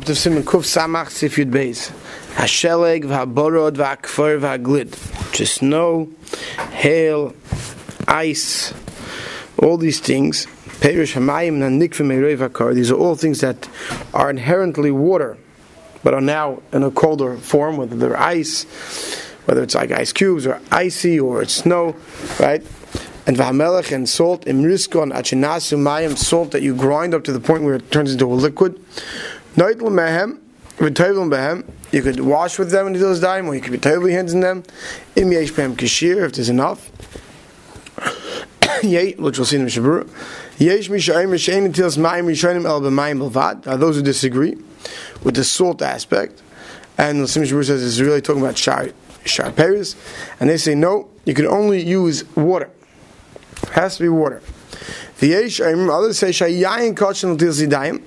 Up to Siman Kuf Samach Sifyud Beis. Hasheleg v'haborod v'hakfor v'haglid. Just snow, hail, ice, all these things. Perish hamayim and nikvim These are all things that are inherently water, but are now in a colder form, whether they're ice, whether it's like ice cubes or icy or it's snow, right? And v'hamelech and salt, imriskon achinasu mayim, salt that you grind up to the point where it turns into a liquid. Noitel mehem, behem. You could wash with them until it's dying, or you could be totally hands in them. Im yesh behem kashir, if there's enough. Which we'll see in the Shabura. Yesh mishayim mishayin until it's mayim rishonim el b'mayim belvad. Those who disagree with the salt aspect. And the Sim Shabura says it's really talking about shar, shar Paris. And they say, no, you can only use water. It has to be water. The Yesh, others say, shayayin kachin until zidayim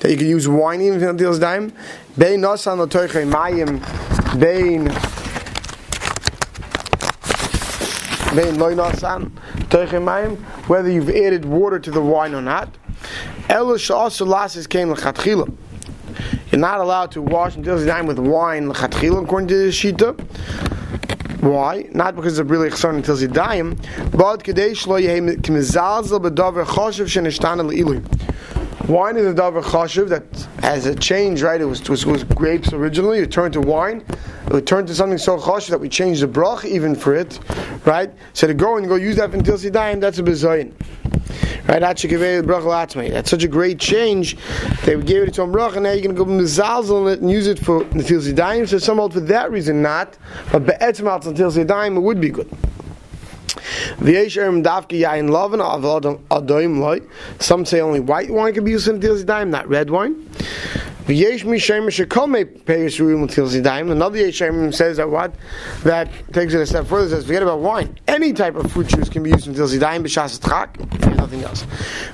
that you can use wine even if it dime. Bein nosan lotoiche mayim bein bein loy nosan toiche mayim whether you've added water to the wine or not. Elo also lasis came lechatchila. You're not allowed to wash until it's dime with wine lechatchila according to the shita. Why? Not because it's really chson until zidayim, but kadesh lo yehem kmizalzel bedover choshev shenishtana le'ilu. Wine is a davar chashuv that has a change, right? It was, was, was grapes originally. It turned to wine. It turned to something so chashuv that we changed the brach even for it, right? So to go and go use that until sidayim, that's a bezayin. Right, that's such a great change. They gave it to him and now you're going to go mizalzel it and use it for the zidayim. So some hold for that reason not, but be'etzim until zidayim it would be good. Some say only white wine can be used in Til Zidayim, not red wine. Another Yeshem says that what that takes it a step further. Says forget about wine. Any type of fruit juice can be used until zidayim b'shas tchak. Nothing else.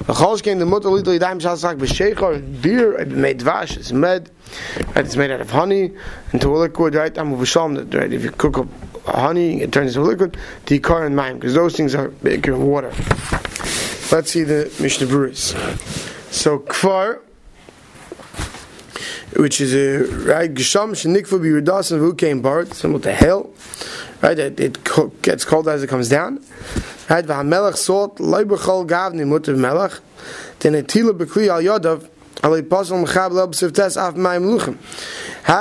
V'chol came the mutter little zidayim b'shas tchak b'sheichor beer made dvash. It's made. Right, it's made out of honey into a liquid. Right, I'm right. If you cook up honey, it turns into liquid, the car and mayim because those things are bigger in water. Let's see the Mishnah Berurah. So kfar which is a right gesham shenikfu biyudas and who came bart similar to hell right it, it gets cold as it comes down right v'hamelech salt leibachol gavni mutav melach then etila bekli al yodav how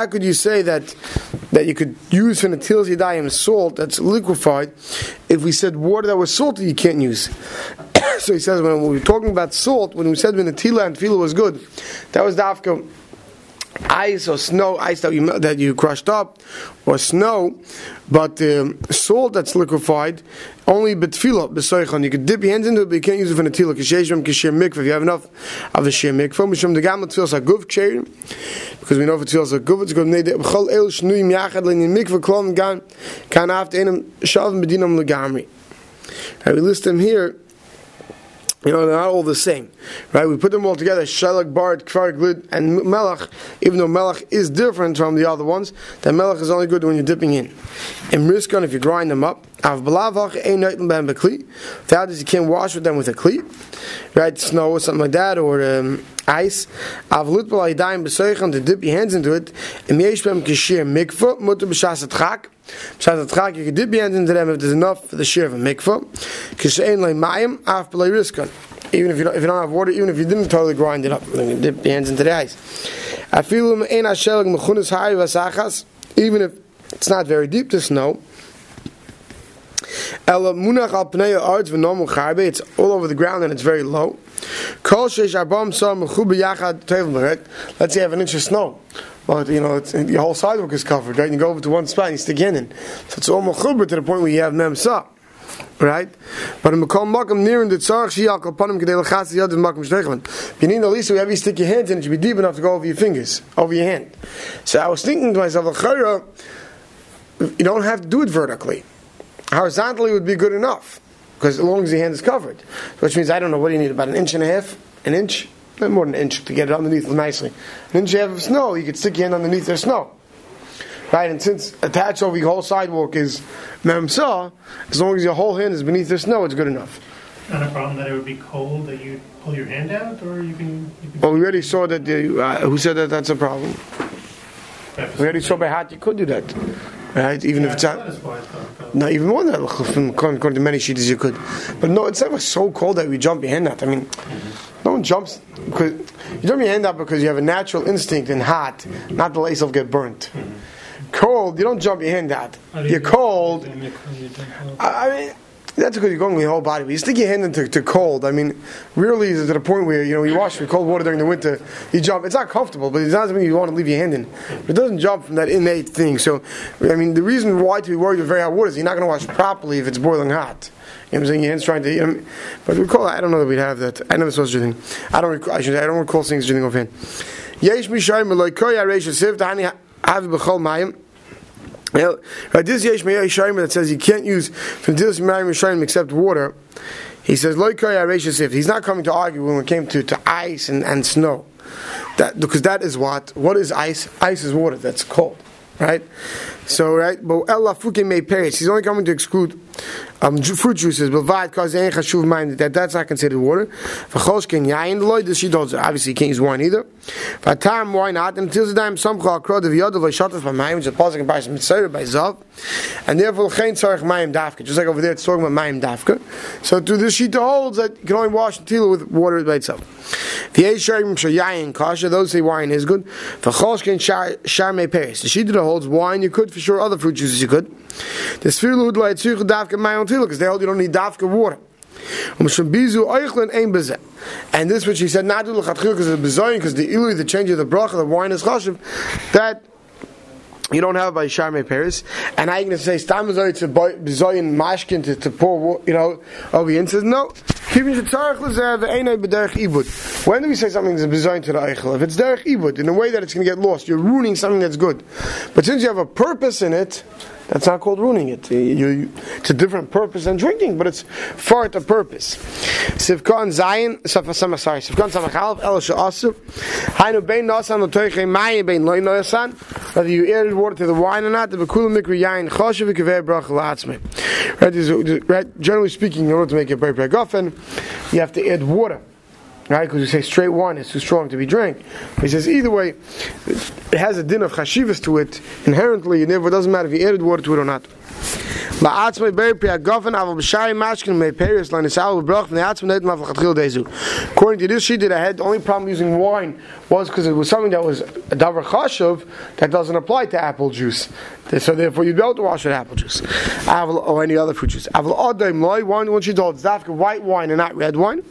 could you say that that you could use for natil yadayim salt that's liquefied? If we said water that was salty you can't use. So he says when we were talking about salt when we said when the tila and tefillah was good that was dafka ice or snow, ice that you that you crushed up, or snow, but um, salt that's liquefied, only betfila b'soichon. You could dip your hands into it, but you can't use it for netila. Mikvah. If you have enough of the shir mikvah, because we know if tefillas guv, it's good. B'chol el shnuyim yachad le'nin mikvah klom gan kan after enim shavim bedinam legamri. Now we list them here you know, they're not all the same, right? We put them all together, Shelach, Bart, Kfar, and Melach, even though Melach is different from the other ones, that Melach is only good when you're dipping in. In Riskon, if you grind them up, Ein without this you can't wash with them with a Kli, right? Snow or something like that, or um, ice. Av Lutbal Aydaim Besoichan, to dip your hands into it, Im Yesh Bem Kishir Mikvah, Mutter B'Shas Atchak, B'Shas Atchak, you can dip your hands into them if there's enough for the share of a mikvah. Kishain Lei Mayim, Av B'Lei Riskon even if you don't, if you don't have water, even if you didn't totally grind it up, you dip your hands into the ice. Even if it's not very deep the snow. It's all over the ground and it's very low. Let's say you have an inch of snow. Well, you know, the whole sidewalk is covered, right? And you go over to one spot and you stick in it. So it's almost to the point where you have memsa right? But in near in the Tzarech Yad Makam Shteichman. You need at least we have you stick your hands in, it should be deep enough to go over your fingers, over your hand. So I was thinking to myself, you don't have to do it vertically. Horizontally would be good enough, because as long as your hand is covered. Which means, I don't know, what do you need, about an inch and a half? An inch? More than an inch to get it underneath nicely. An inch and a half of snow, you could stick your hand underneath the snow. Right, and since attached over your whole sidewalk is memsa, as long as your whole hand is beneath the snow, it's good enough. Not a problem that it would be cold that you pull your hand out, or you can. You can Well, we already saw that. The, uh, who said that that's a problem? We already saw by hot you could do that, right? Even if it's Yeah, out. that is why I thought, No, even more than that. According to many sheets, you could. But no, it's never so cold that we jump your hand out. I mean, no one jumps because you jump your hand out because you have a natural instinct in hot, not to let yourself get burnt. Cold, you don't jump your hand out. You're cold. I I mean, that's because you're going with your whole body. But you stick your hand into to cold. I mean, really, is to the point where you know you wash with cold water during the winter. You jump. It's not comfortable, but it doesn't mean you want to leave your hand in. It doesn't jump from that innate thing. So, I mean, the reason why to be worried with very hot water is you're not going to wash properly if it's boiling hot. You know what I'm saying? Your hand's trying to. You know, but recall, I don't know that we'd have that. I never saw such a thing. I don't. Recall, I, should, I don't recall seeing such a thing offhand. That says you can't use except water. He says, he's not coming to argue when it came to, to ice and, and snow. That, because that is what? What is ice? Ice is water that's cold. Right? So, right, but Ella Fuke May Paris, he's only coming to exclude um, fruit juices, but Vad cause ain't Chashuv mind that that's not considered water. V'choshken Yain Loy, this she does, obviously you can't use wine either. Vatam, why not? Until the time some call crowd of Yodov, Shatav, Mayim, which a positive by Mitzvah by Zav, and therefore Chain Tzarech Mayim Dafka, just like over there it's talking about Mayim Dafka. So to this sheet holds that you can only wash the tila with water by itself. The Yesharim Shayayin Kasha, those say wine is good. V'choshken Shar May Paris. The that holds wine you could, for sure other fruit juices you could. The Sfir Lud Lai Tzurich Dafka Tila, because they hold you don't need Dafka water. Um. And this which he said not to L'chatchil because the bezoyin, because the ilui, the change of the bracha, the wine is chashiv, that you don't have by Sharmei Paris. And I can say stam bezoyin to mashkin to, to pour, you know, over. And says no. Keeping the tzarech lezer ve'enei b'derech ibud. When do we say something is a bezoyin to the eichel? If it's derech ibud, in a way that it's going to get lost, you're ruining something that's good. But since you have a purpose in it, that's not called ruining it. You- you- it's a different purpose than drinking, but it's for the purpose. Sivkon Zayin, Safa Sama, sorry, Sivkon Samachalv, El Sha'asu, Hainu Bein Nasan, Lotoiche Mayim, Bein Loi Noyasan, whether you added water to the wine or not, the Bekula Mikri Yain, Choshev, V'Keveh Brach Latzme. Right, generally speaking, in order to make it very Gofen, you have to add water. Right, because you say straight wine is too strong to be drank. He says either way, it has a din of chashivas to it inherently, and therefore it doesn't matter if you added water to it or not. According to this sheet that I had, the only problem using wine was because it was something that was a davar chashav that doesn't apply to apple juice. So therefore you'd be able to wash with apple juice. Or any other fruit juice. Wine, when she told, it's white wine and not red wine.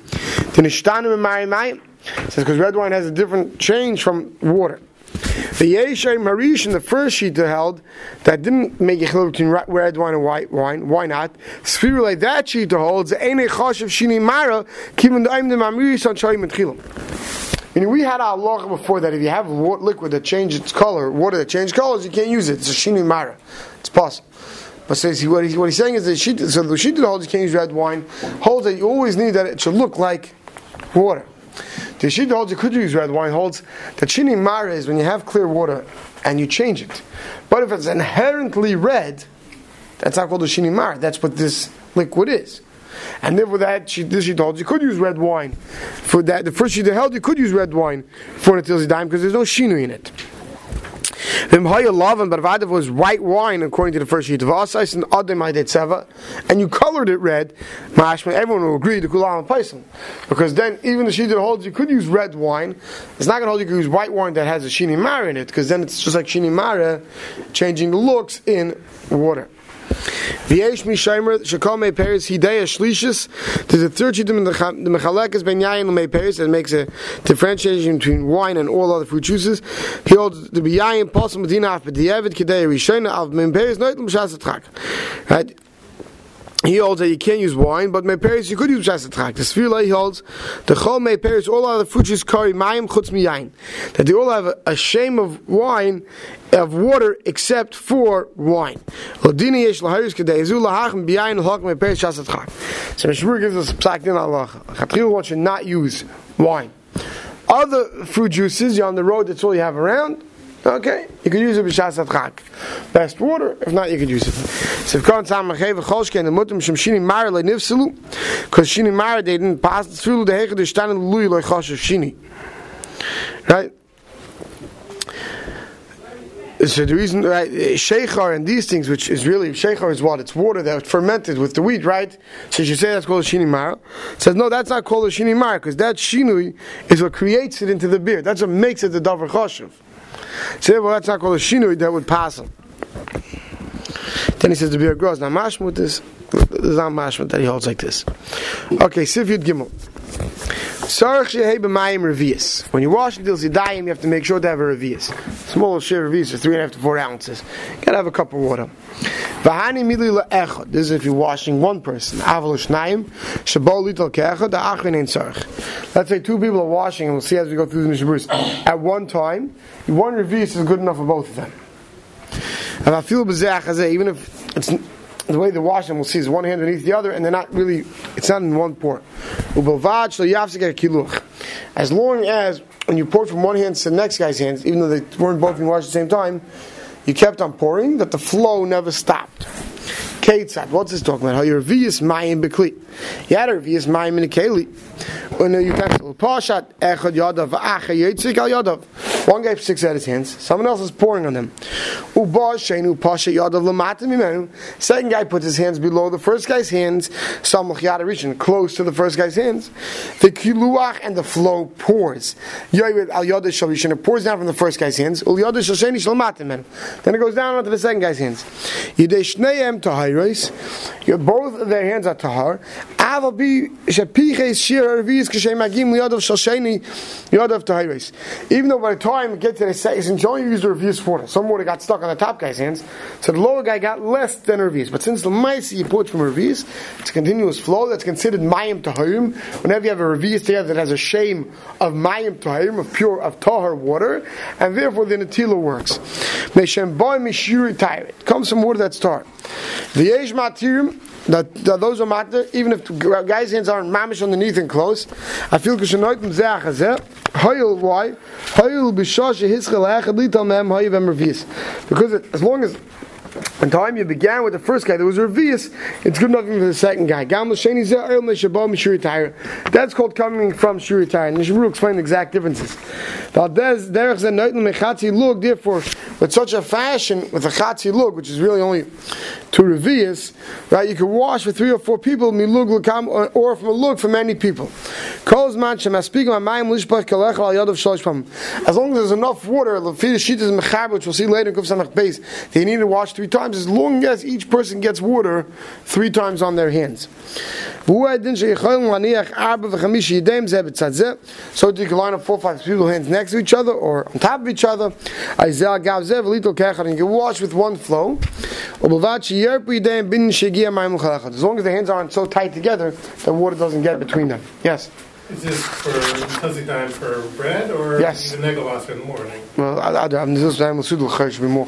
It says because red wine has a different change from water. The Yeshay Marish in the first sheet held that didn't make a chiluk between red wine and white wine. Why not? Sphere like that sheet holds Eine Choshev Shini Mara Kivin Daim the Mamirish on Shayim and Chilim. Meaning we had our law before that if you have liquid that changes its color, water that changes colors, you can't use it. It's a Shini Mara. It's possible. But says he, what, he, what he's saying is that sheet, so the sheet holds you can't use red wine holds that you always need that it should look like water. The Shita holds you could use red wine holds that shini mara is when you have clear water and you change it. But if it's inherently red, that's not called a shini mara. That's what this liquid is. And therefore, that she, this she told you could use red wine for that. The first that held you could use red wine for an dime because there's no shinu in it. Vimhaya was white wine, according to the first sheet of Asais and Seva, and you colored it red, everyone will agree to Kulam Paisim. Because then, even the sheet that holds you could use red wine, it's not going to hold you could use white wine that has a Shini Mara in it, because then it's just like Shini Mara, changing the looks in water. V'yesh mishaymer shekol mei peris hidei shlishis. There's a third sheet in the Mecha- the mechalekes ben yayin and mei peris that makes a differentiation between wine and all other fruit juices. He holds the biyayin posel medina af b'diavad kedei rishayna av mei peris noitel m'shas atchak. Right. He holds that you can't use wine, but Paris you could use attract. The Sfirla he holds the Chol Paris all other fruit juice carry mayim chutz miyayin. That they all have a, shame of wine of water except for wine. Lodini yesh laharis kedei zu lahachem biyayin lahak me Paris just attract. So Mishmur gives us psak din Allah. Chatchil wants you not use wine. Other fruit juices, you're on the road, that's all you have around. Okay, you can use it b'shas adchak. Best water. If not, you could use it. So if Kohen Tzam Mecheva Cholshke and the Mutim Shem Shini Mara Le Nifselu, because Shini they didn't pass the and Lui Le Chosh Shini. Right? So the reason, right, sheikhar and these things, which is really sheikhar is what it's water that fermented with the wheat, right? So you say that's called a shini mar. Says no, that's not called a shini mar because that shinui is what creates it into the beer. That's what makes it the davar choshev. Say well, that's not called a shinui that would pass him. Then he says the beer grows. Now mashmut is there's not mashmut that he holds like this. Okay, sif yud gimel. When you wash until die you have to make sure to have a revius. Small share revius are three and a half to four ounces. You gotta have a cup of water. This is if you're washing one person. Let's say two people are washing, and we'll see as we go through the Mishnah At one time, one revius is good enough for both of them. And I feel even if it's the way they wash them, we'll see, is one hand underneath the other, and they're not really, it's not in one pour. Er as long as when you pour from one hand to the next guy's hands, even though they weren't both being washed at the same time, you kept on pouring, that the flow never stopped. Ketzad, what's this talking about? How your revius mayim bekli. You had a revius mayim in a keli. When you utensil. Pashat echad yadav acha yitzik al yadav. One guy sticks out his hands. Someone else is pouring on them. Second guy puts his hands below the first guy's hands. Close to the first guy's hands. The kiluach and the flow pours. It pours down from the first guy's hands. Then it goes down onto the second guy's hands. Both their hands are tahar. Even though by the time it gets to the since you only use the revius water, some water got stuck on the top guy's hands, so the lower guy got less than revius. But since the mice you put from revius, it's a continuous flow that's considered mayim tahayim. Whenever you have a revius together that has a shame of mayim tahayim, of pure, of tahar water, and therefore the natila works. It comes from water that's tar. The yesh matirim that, that those are matter, even if guys' hands aren't mamish underneath and close. I feel kishanoitim zeachazeh. Hoyel why? Hoyel b'shosh hischel echad lital mem hoyev em Because it, as long as in time you began with the first guy, there was a revius, it's good enough for the second guy. That's called coming from Shuritayr. And Nishabru explain the exact differences. Therefore, with such a fashion, with a chatzi look, which is really only two revius, right, you can wash for three or four people, or from a look for many people. As long as there's enough water, which we'll see later in Kuf Samach Beis, they need to wash three times as long as each person gets water three times on their hands. So you can line up four or five people hands next to each other or on top of each other. And you can wash with one flow. As long as the hands aren't so tight together, the water doesn't get between them. Yes. Is this for fuzzy time for bread or yes. the negalas in the morning? Well, I, more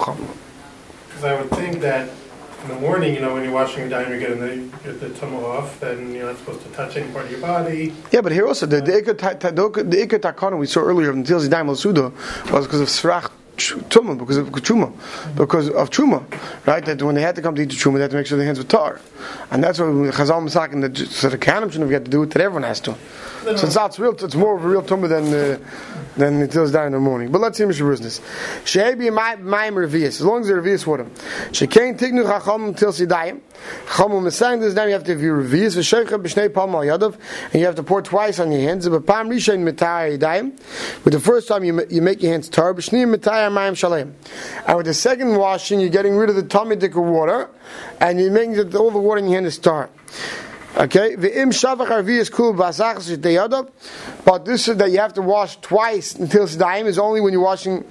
because I would think that in the morning, you know, when you're washing your down, you're getting the, get the tumble off, then you're not supposed to touch any part of your body. Yeah, but here also, the, the Iker Takana we saw earlier in Tilzi Daim Suda was because of Srach Tumah, because of Truma, because of Truma, right? That when they had to come to eat the Truma, they had to make sure their hands were tar. And that's what Chazal Masakin, that the Kanim shouldn't have got to do it, that everyone has to. So it's not real, it's more of a real Tumah than. Uh, then it goes down in the morning. But let's see Mishnah business. Shehebi Mayim Revius, as long as the Revius water. Shekain Tignu Chacham Til Sidayim. Chacham Mesayim, this time you have to your Revius, V'Sheicha B'Shnei Palm Al Yadav, and you have to pour twice on your hands. But Pam Rishon Mitai Yadayim. With the first time you, you make your hands tar, B'Shnei Mitai Mayim Shalem. And with the second washing, you're getting rid of the tummy of water, and you're making all the water in your hand is tar. Okay, the im shavach arvi is cool basachas deyadav, but this is that you have to wash twice until daim is only when you're washing,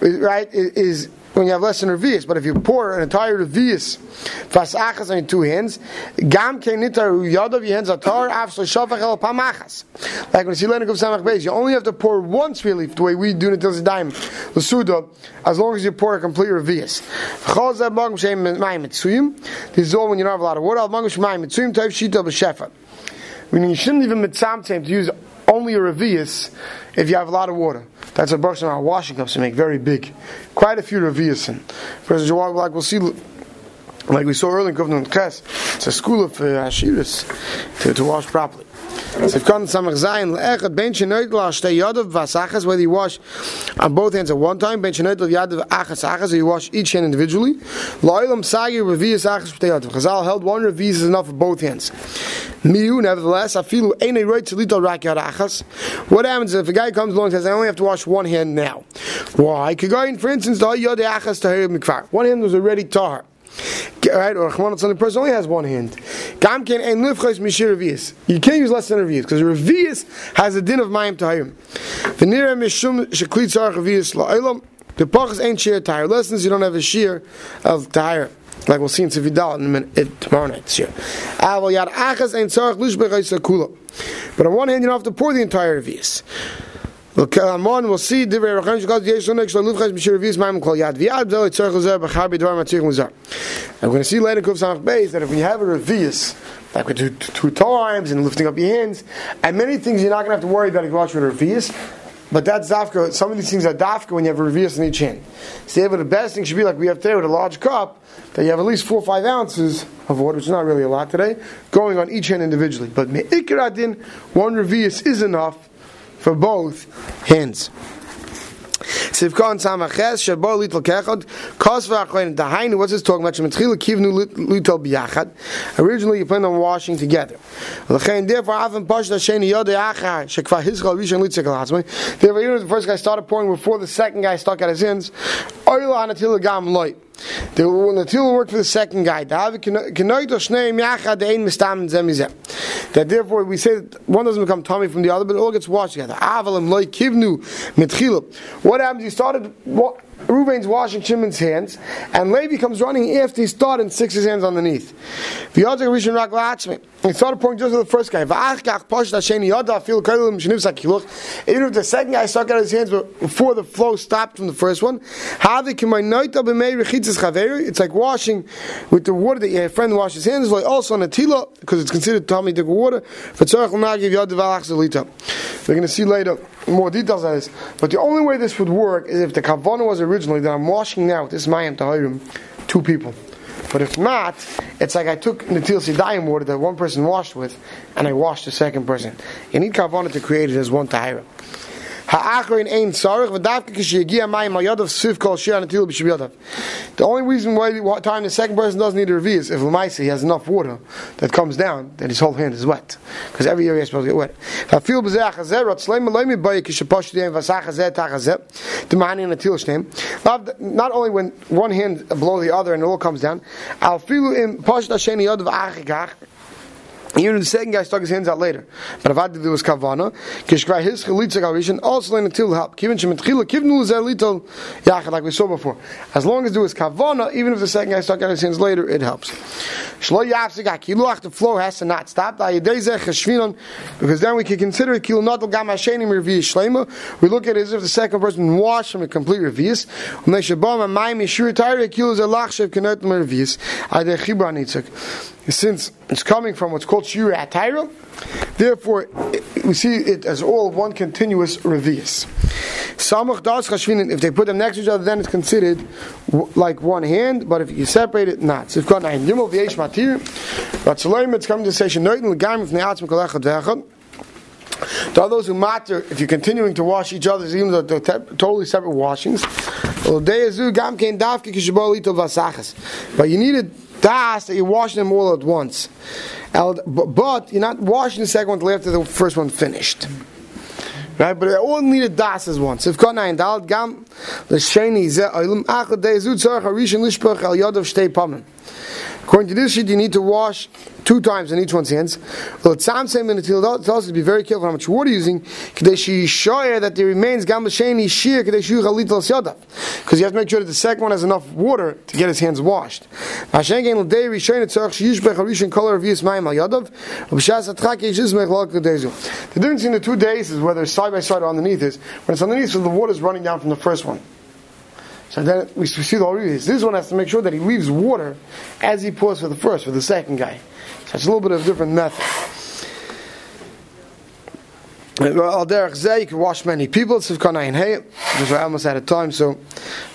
right? Is when you have less than revius. But if you pour an entire revius, fas achas on your two hands, gam nitar yadav your hands atar after shavach el pamachas. Like when you see lenik of samach beis, you only have to pour once really the way we do it it's daim l'suda, as long as you pour a complete revius. This is all when you don't have a lot of water. Meaning you shouldn't even mitzamtzem to use only a revius if you have a lot of water. That's a brush our washing cups to make very big. Quite a few revias in. For instance, like we'll see, like we saw earlier in Kufnun Ches, it's a school of uh, Ashiris to, to wash properly. So if kann samach sein le'echad ben shenoidl shtei yodav v'asachas whether you wash on both hands at one time ben shenoidl yadav achas achas or you wash each hand individually. Lo'ilam sagi revius achas shtei yodav Chazal held one revius is enough for both hands. Miu nevertheless afilu ein right to little rak yad achas. What happens if a guy comes along and says I only have to wash one hand now why? Could go in for instance the yod achas tahir mikvar. One hand was already tahar right? Or Rahman the person only has one hand. Gamkin and mishir revius. You can't use less than revius because revius has a din of mayim tahim. V'nira mishum sheklit tzarach revius la'olam. The pachas ain't shear tire. Lessons you don't have a shear of tire. Like we'll see in Tzvidal in a minute, tomorrow night. Aval yad achas ain't kula. But on one hand, you don't have to pour the entire revius. Will see divrei rachan shekal yesh lonek shlo luvchas b'shir ma'im kol yad v'yad v'lo yitzarech lezer b'char b'dvar matzirich muzar. I'm going to see later Kuf Samach Beis that if you have a revius, like with two, two times and lifting up your hands, and many things you're not going to have to worry about if you watch with a revius. But that's dafka. Some of these things are dafka when you have a revius in each hand. So therefore, the best thing should be like we have today with a large cup that you have at least four or five ounces of water, which is not really a lot today, going on each hand individually. But me'ikradin, one revius is enough for both hands. Sivkon Samaches Shabo Little Kechad Kosva Achrein Dahainu. What's this talking about? Shemetchila Kivnu Little Biyachad. Originally, you plan on washing together. Lechein therefore Avim Pashta Sheni Yodei Achar Shekva Hizchal Rishon. Therefore, even if the first guy started pouring before the second guy stuck at his hands, Oila Anatila. The, when tool worked for the second guy, that therefore we say that one doesn't become tummy from the other, but it all gets washed together. What happens? He started Reuben's washing Shimon's hands, and Levi comes running after he started and sticks his hands underneath. The Rishon Rak He started pouring just with the first guy. Even if the second guy stuck out his hands before the flow stopped from the first one, it's like washing with the water that your friend washes hands, like also on a tila, because it's considered tummy to water. We're going to see later more details on this. But the only way this would work is if the kavana was originally that I'm washing now this mayim tahirim two people. But if not, it's like I took Natil Sidayim water that one person washed with, and I washed the second person. You need kavana to create it as one tahirim. The only reason why time the second person doesn't need a revi is if Lamaisa he has enough water that comes down that his whole hand is wet. Because every area is supposed to get wet. Not only when one hand below the other and it all comes down, even if the second guy stuck his hands out later. But if I did was kavana, kishkra his chalitza gavishin also learn until help. Kivin shemetchila kivnu zelito yachad like we saw before. As long as there was kavana, even if the second guy stuck out his hands later, it helps. Shlo yafsigak kiluach the flow has to not stop. Because then we can consider it kilu not gam hashenim revi shlema. We look at it as if the second person washed from a complete revius. When they shabam a mayim yishur tayre kilu zelach shev kenot revius. Ade chibra nitzak since it's coming from what's called Shira Atayra, therefore we see it as all one continuous revius. Samach das chashvinin, if they put them next to each other, then it's considered like one hand, but if you separate it, not. So you've got nine. Yimel v'yesh matir, Ratzaloim, it's coming to say, Shenoitin l'gayim from the atzim kolechad v'echad, to all those who matter, if you're continuing to wash each other, even though they're totally separate washings, but you need needed das that you're washing them all at once. But you're not washing the second one until after the first one finished. Right, but they all needed das as once. If got nine dal gam the sheni ze de zut lishpach al pamim. According to this sheet, you need to wash two times in each one's hands. Tells to be very careful how much water you're using. Because you have to make sure that the second one has enough water to get his hands washed. The difference in the two days is whether side by side or underneath is when it's underneath, so the water is running down from the first one. So then we see the whole This one has to make sure that he leaves water as he pours for the first, for the second guy. So it's a little bit of a different method. Al derech zeh, you can wash many people. Sivkan ayin hey, because we're almost out of time, so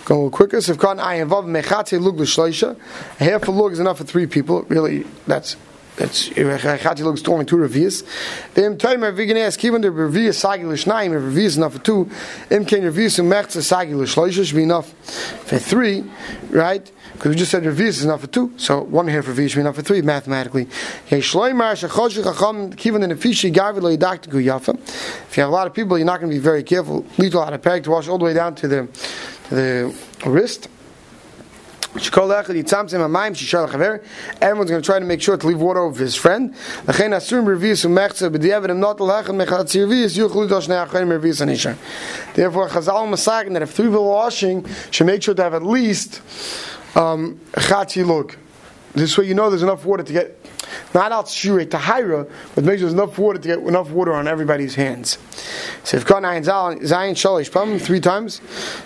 go a little quicker. Sivkan ayin vav mechatze lug l'shleisha. A half a lug is enough for three people. Really, that's that's Chati looks only two revias. The im timer we can ask even the revia sagi l'shnayim if revia is enough for two. Im can revia some mechza sagi l'shloisha should be enough for three, right? Because we just said revia is enough for two, so one half revia should be enough for three mathematically. If you have a lot of people, you're not going to be very careful. Leave a lot of peg to wash all the way down to the to the wrist. Everyone's going to try to make sure to leave water over his friend. Therefore, Chazal Masagin that if three people are washing, should make sure to have at least um. This way you know there's enough water to get not out shure tahira, but make sure there's enough water to get enough water on everybody's hands. So if got nine zayin shalish pam three times,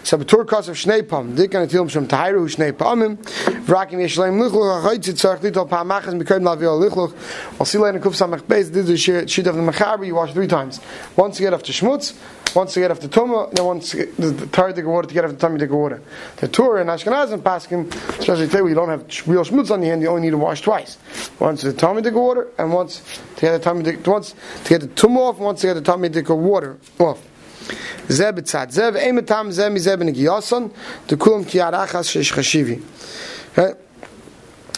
sabatur kas of shnei pam dik and tilm from tahira hu shnei pamim vrakim yeshleim lichluch achayt tzarch litol pam machas mikoyim lavil lichluch I'll see later in kuf samach beis this is the sheet of the mechaber you wash three times once you get off the schmutz once you get off the Tumah, then once the Torah dig water, to get off the tummy dig water. The Torah and Ashkenazim Paskin, especially today, we don't have real schmutz on the hand, you only need to wash twice. Once the tummy dig water, and once to get the tummy dig, once to get the Tumah off, once to get the tummy dig water off. Zeb tzad zeb, zeb, zeb,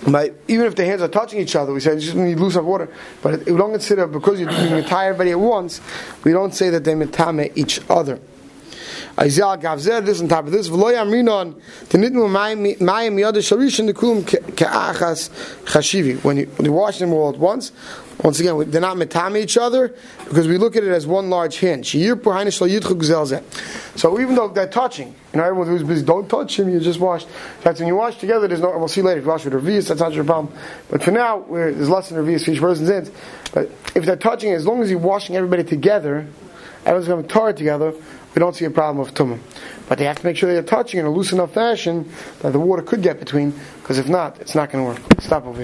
by, even if the hands are touching each other, we say just need loose of water. But we don't consider because you're doing entire everybody at once. We don't say that they metame each other. Isaiah gav this on top of this. V'lo yamrinon tenitnu mayim yada sharishin dekulum ke'achas chashivi. When you wash them all at once, once again they're not metame each other because we look at it as one large hand. So even though they're touching, you know, everyone who's busy, don't touch him. You just wash. That's when you wash together. There's no. We'll see later. If you wash with revius, that's not your problem. But for now, there's less than revius for each person's hands. But if they're touching, as long as you're washing everybody together, everyone's going to tar together we don't see a problem of tumah. But they have to make sure they're touching in a loose enough fashion that the water could get between, because if not, it's not going to work. Stop over here.